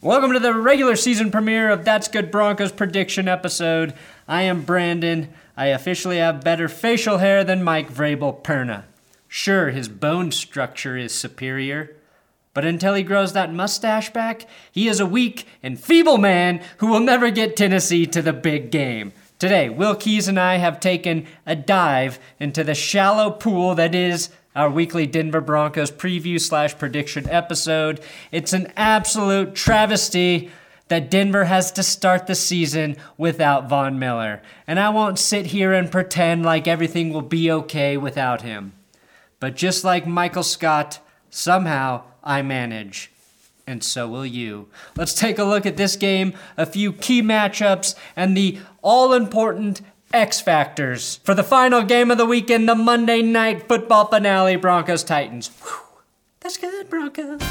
Welcome to the regular season premiere of That's Good Broncos prediction episode. I am Brandon. I officially have better facial hair than Mike Vrabel Perna. Sure, his bone structure is superior, but until he grows that mustache back, he is a weak and feeble man who will never get Tennessee to the big game. Today, Will Keys and I have taken a dive into the shallow pool that is our weekly Denver Broncos preview slash prediction episode. It's an absolute travesty that Denver has to start the season without Von Miller. And I won't sit here and pretend like everything will be okay without him. But just like Michael Scott, somehow I manage. And so will you. Let's take a look at this game, a few key matchups, and the all important X Factors for the final game of the weekend, the Monday night football finale, Broncos Titans. That's good, Broncos.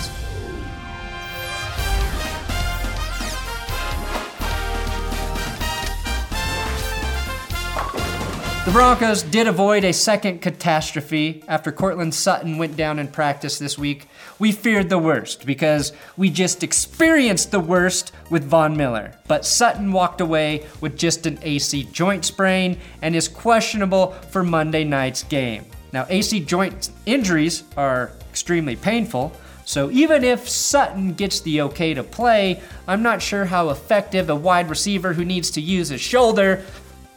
The Broncos did avoid a second catastrophe after Courtland Sutton went down in practice this week. We feared the worst because we just experienced the worst with Von Miller. But Sutton walked away with just an AC joint sprain and is questionable for Monday night's game. Now, AC joint injuries are extremely painful. So even if Sutton gets the okay to play, I'm not sure how effective a wide receiver who needs to use his shoulder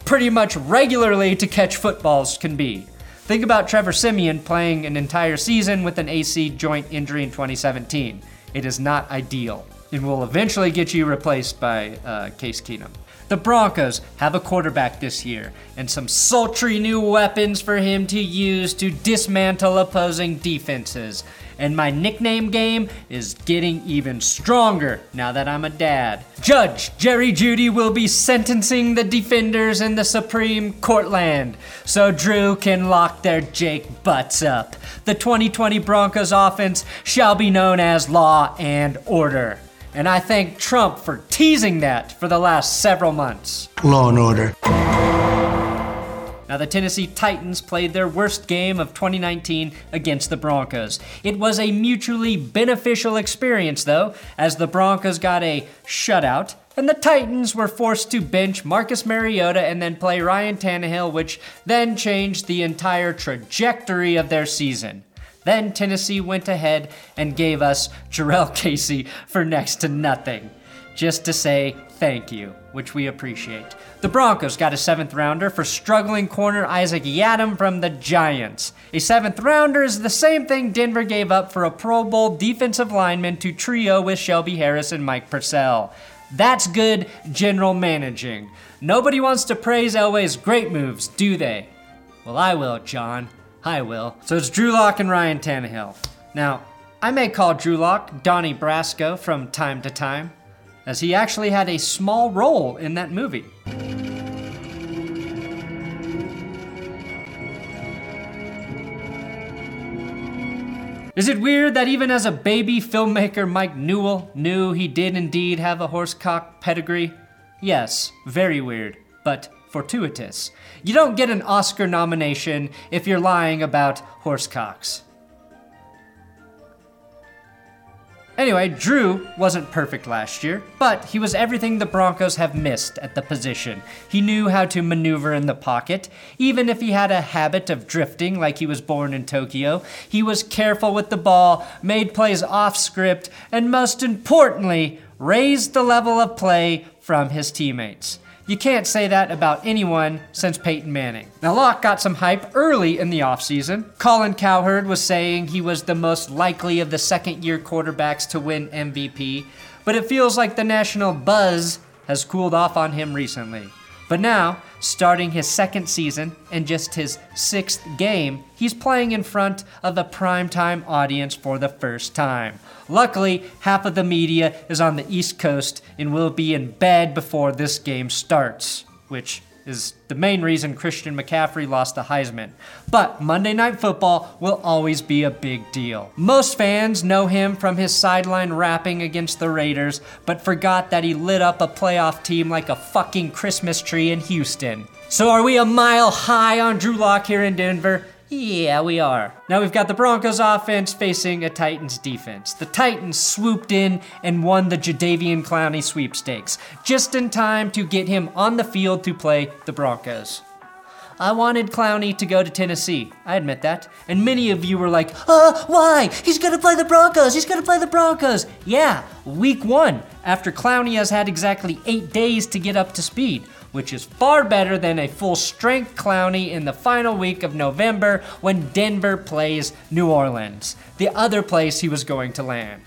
pretty much regularly to catch footballs can be. Think about Trevor Siemian playing an entire season with an AC joint injury in 2017. It is not ideal and will eventually get you replaced by uh, Case Keenum. The Broncos have a quarterback this year and some sultry new weapons for him to use to dismantle opposing defenses and my nickname game is getting even stronger now that I'm a dad. Judge Jerry Jeudy will be sentencing the defenders in the Supreme Court land so Drew can lock their Jake butts up. The 2020 Broncos offense shall be known as Law and Order. And I thank Trump for teasing that for the last several months. Law and Order. Now, the Tennessee Titans played their worst game of 2019 against the Broncos. It was a mutually beneficial experience, though, as the Broncos got a shutout, and the Titans were forced to bench Marcus Mariota and then play Ryan Tannehill, which then changed the entire trajectory of their season. Then Tennessee went ahead and gave us Jurrell Casey for next to nothing, just to say thank you, which we appreciate. The Broncos got a seventh rounder for struggling corner Isaac Yiadom from the Giants. A seventh rounder is the same thing Denver gave up for a Pro Bowl defensive lineman to trio with Shelby Harris and Mike Purcell. That's good general managing. Nobody wants to praise Elway's great moves, do they? Well, I will, John. I will. So it's Drew Lock and Ryan Tannehill. Now, I may call Drew Lock Donnie Brasco from time to time as he actually had a small role in that movie. Is it weird that even as a baby filmmaker, Mike Newell knew he did indeed have a horsecock pedigree? Yes, very weird, but fortuitous. You don't get an Oscar nomination if you're lying about horsecocks. Anyway, Drew wasn't perfect last year, but he was everything the Broncos have missed at the position. He knew how to maneuver in the pocket, even if he had a habit of drifting like he was born in Tokyo. He was careful with the ball, made plays off script, and most importantly, raised the level of play from his teammates. You can't say that about anyone since Peyton Manning. Now, Lock got some hype early in the offseason. Colin Cowherd was saying he was the most likely of the second year quarterbacks to win MVP, but it feels like the national buzz has cooled off on him recently. But now, starting his second season and just his sixth game, he's playing in front of a primetime audience for the first time. Luckily, half of the media is on the East Coast and will be in bed before this game starts, which is the main reason Christian McCaffrey lost the Heisman. But Monday Night Football will always be a big deal. Most fans know him from his sideline rapping against the Raiders, but forgot that he lit up a playoff team like a fucking Christmas tree in Houston. So are we a mile high on Drew Lock here in Denver? Yeah, we are. Now we've got the Broncos offense facing a Titans defense. The Titans swooped in and won the Jadeveon Clowney sweepstakes, just in time to get him on the field to play the Broncos. I wanted Clowney to go to Tennessee. I admit that. And many of you were like, uh, why? He's gonna play the Broncos. He's gonna play the Broncos. Yeah, week one, after Clowney has had exactly eight days to get up to speed, which is far better than a full strength Clowney in the final week of November when Denver plays New Orleans, the other place he was going to land.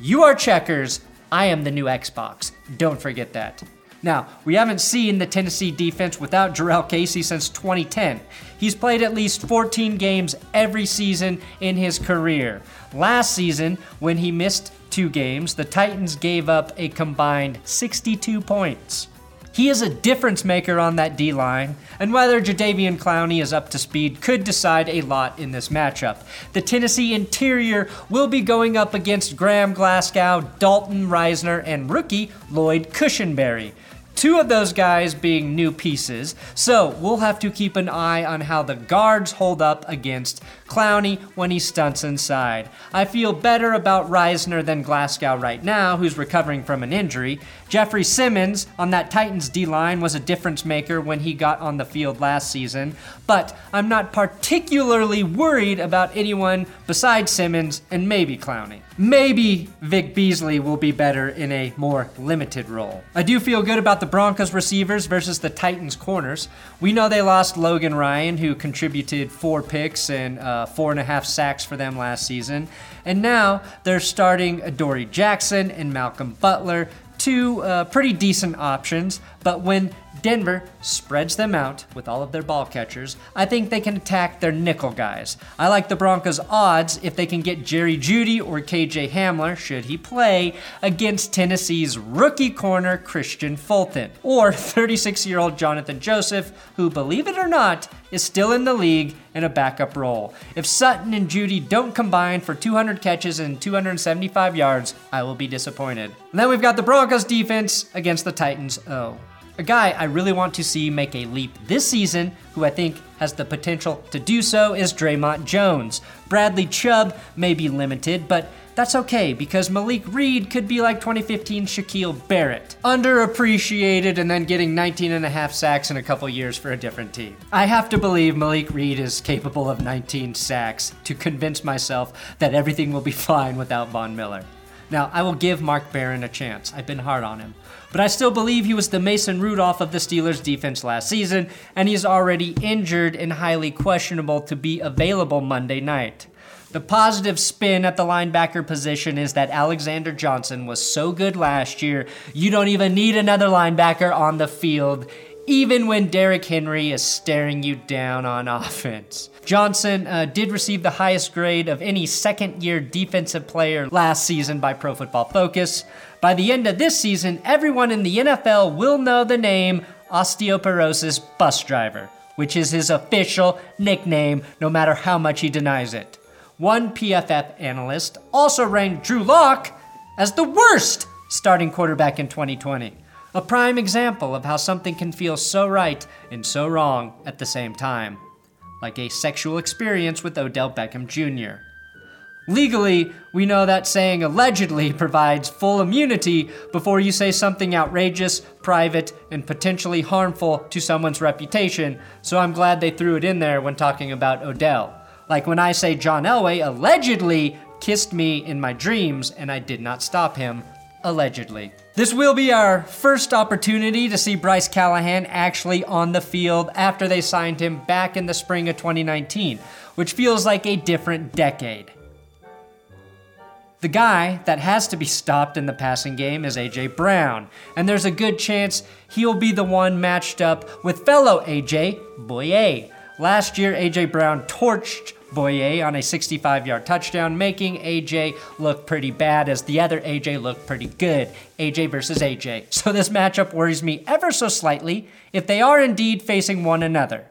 You are checkers. I am the new Xbox. Don't forget that. Now, we haven't seen the Tennessee defense without Jurrell Casey since 2010. He's played at least 14 games every season in his career. Last season, when he missed two games, the Titans gave up a combined 62 points. He is a difference maker on that D line, and whether Jadeveon Clowney is up to speed could decide a lot in this matchup. The Tennessee interior will be going up against Graham Glasgow, Dalton Risner, and rookie Lloyd Cushenberry. Two of those guys being new pieces, so we'll have to keep an eye on how the guards hold up against Clowney when he stunts inside. I feel better about Risner than Glasgow right now, who's recovering from an injury. Jeffrey Simmons on that Titans D line was a difference maker when he got on the field last season, but I'm not particularly worried about anyone besides Simmons and maybe Clowney. Maybe Vic Beasley will be better in a more limited role. I do feel good about the Broncos receivers versus the Titans corners. We know they lost Logan Ryan, who contributed four picks and uh, four and a half sacks for them last season. And now they're starting Adoree Jackson and Malcolm Butler, two uh, pretty decent options. But when Denver spreads them out with all of their ball catchers. I think they can attack their nickel guys. I like the Broncos' odds if they can get Jerry Jeudy or KJ Hamler, should he play, against Tennessee's rookie corner Kristian Fulton, or 36 year old Johnathan Joseph, who, believe it or not, is still in the league in a backup role. If Sutton and Jeudy don't combine for 200 catches and 275 yards, I will be disappointed. And then we've got the Broncos defense against the Titans. Oh. A guy I really want to see make a leap this season, who I think has the potential to do so, is Dre'Mont Jones. Bradley Chubb may be limited, but that's okay because Malik Reed could be like 2015 Shaquille Barrett. Underappreciated and then getting 19 and a half sacks in a couple years for a different team. I have to believe Malik Reed is capable of 19 sacks to convince myself that everything will be fine without Von Miller. Now, I will give Mark Barron a chance. I've been hard on him. But I still believe he was the Mason Rudolph of the Steelers defense last season, and he's already injured and highly questionable to be available Monday night. The positive spin at the linebacker position is that Alexander Johnson was so good last year, you don't even need another linebacker on the field even when Derrick Henry is staring you down on offense. Johnson uh, did receive the highest grade of any second year defensive player last season by Pro Football Focus. By the end of this season, everyone in the NFL will know the name osteoporosis bus driver, which is his official nickname no matter how much he denies it. One PFF analyst also ranked Drew Lock as the worst starting quarterback in 2020. A prime example of how something can feel so right and so wrong at the same time. Like a sexual experience with Odell Beckham Jr. Legally, we know that saying allegedly provides full immunity before you say something outrageous, private, and potentially harmful to someone's reputation, so I'm glad they threw it in there when talking about Odell. Like when I say John Elway allegedly kissed me in my dreams and I did not stop him, allegedly. This will be our first opportunity to see Bryce Callahan actually on the field after they signed him back in the spring of 2019, which feels like a different decade. The guy that has to be stopped in the passing game is AJ Brown, and there's a good chance he'll be the one matched up with fellow AJ Bouye. Last year, AJ Brown torched Bouye on a 65 yard touchdown, making AJ look pretty bad as the other AJ looked pretty good. AJ versus AJ. So this matchup worries me ever so slightly if they are indeed facing one another.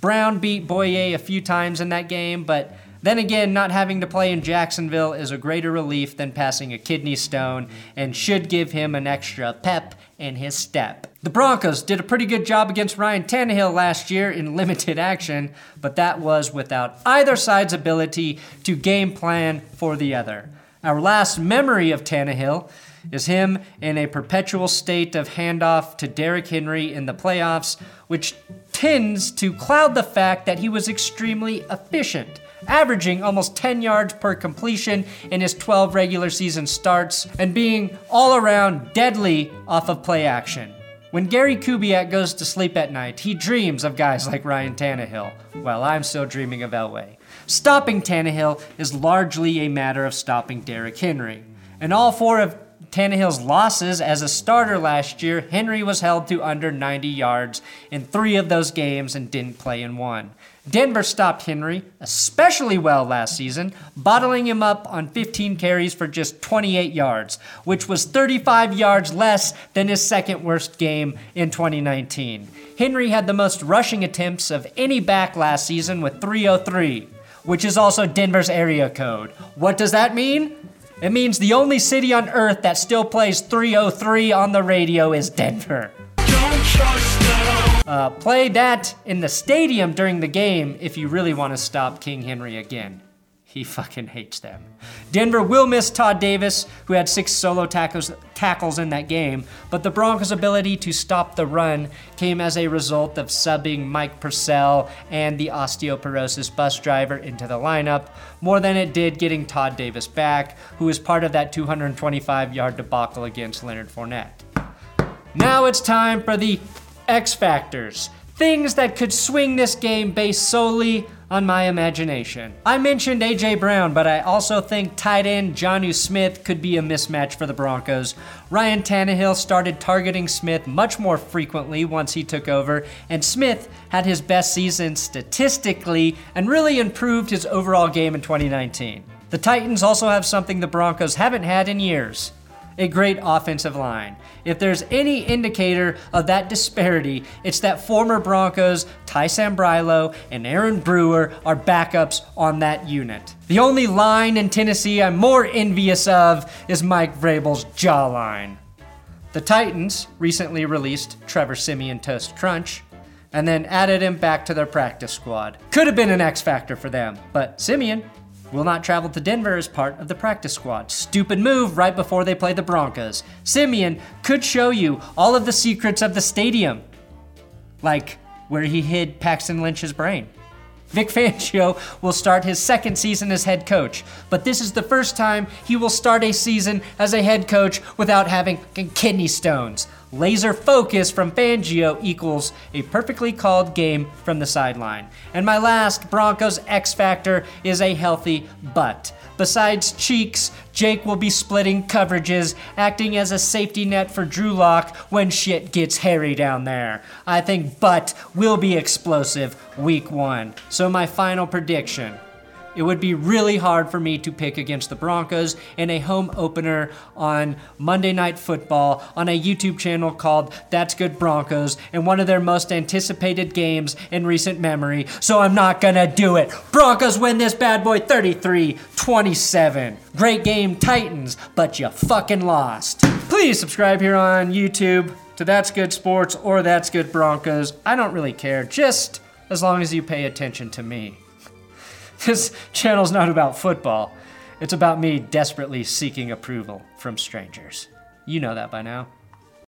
Brown beat Bouye a few times in that game, but Then again, not having to play in Jacksonville is a greater relief than passing a kidney stone and should give him an extra pep in his step. The Broncos did a pretty good job against Ryan Tannehill last year in limited action, but that was without either side's ability to game plan for the other. Our last memory of Tannehill is him in a perpetual state of handoff to Derrick Henry in the playoffs, which tends to cloud the fact that he was extremely efficient averaging almost 10 yards per completion in his 12 regular season starts, and being all around deadly off of play action. When Gary Kubiak goes to sleep at night, he dreams of guys like Ryan Tannehill, while I'm still dreaming of Elway. Stopping Tannehill is largely a matter of stopping Derrick Henry. And all four of Tannehill's losses as a starter last year, Henry was held to under 90 yards in three of those games and didn't play in one. Denver stopped Henry especially well last season, bottling him up on 15 carries for just 28 yards, which was 35 yards less than his second worst game in 2019. Henry had the most rushing attempts of any back last season with 303, which is also Denver's area code. What does that mean? It means the only city on earth that still plays 303 on the radio is Denver. Uh, play that in the stadium during the game if you really want to stop King Henry again. He fucking hates them. Denver will miss Todd Davis, who had six solo tackles, tackles in that game, but the Broncos' ability to stop the run came as a result of subbing Mike Purcell and the osteoporosis bus driver into the lineup, more than it did getting Todd Davis back, who was part of that 225 yard debacle against Leonard Fournette. Now it's time for the X Factors. Things that could swing this game based solely on my imagination. I mentioned A.J. Brown, but I also think tight end Jonnu Smith could be a mismatch for the Broncos. Ryan Tannehill started targeting Smith much more frequently once he took over, and Smith had his best season statistically and really improved his overall game in 2019. The Titans also have something the Broncos haven't had in years a great offensive line. If there's any indicator of that disparity, it's that former Broncos Ty Sambrailo and Aaron Brewer are backups on that unit. The only line in Tennessee I'm more envious of is Mike Vrabel's jawline. The Titans recently released Trevor Siemian Toast Crunch and then added him back to their practice squad. Could have been an X factor for them, but Siemian will not travel to Denver as part of the practice squad. Stupid move right before they play the Broncos. Siemian could show you all of the secrets of the stadium, like where he hid Paxton Lynch's brain. Vic Fangio will start his second season as head coach, but this is the first time he will start a season as a head coach without having kidney stones. Laser focus from Fangio equals a perfectly called game from the sideline. And my last Broncos X Factor is a healthy butt. Besides cheeks, Jake will be splitting coverages, acting as a safety net for Drew Lock when shit gets hairy down there. I think Butt will be explosive week one. So, my final prediction it would be really hard for me to pick against the Broncos in a home opener on Monday Night Football on a YouTube channel called That's Good Broncos in one of their most anticipated games in recent memory, so I'm not gonna do it. Broncos win this bad boy 33 27. Great game, Titans, but you fucking lost. Please subscribe here on YouTube to That's Good Sports or That's Good Broncos. I don't really care, just as long as you pay attention to me. This channel's not about football. It's about me desperately seeking approval from strangers. You know that by now.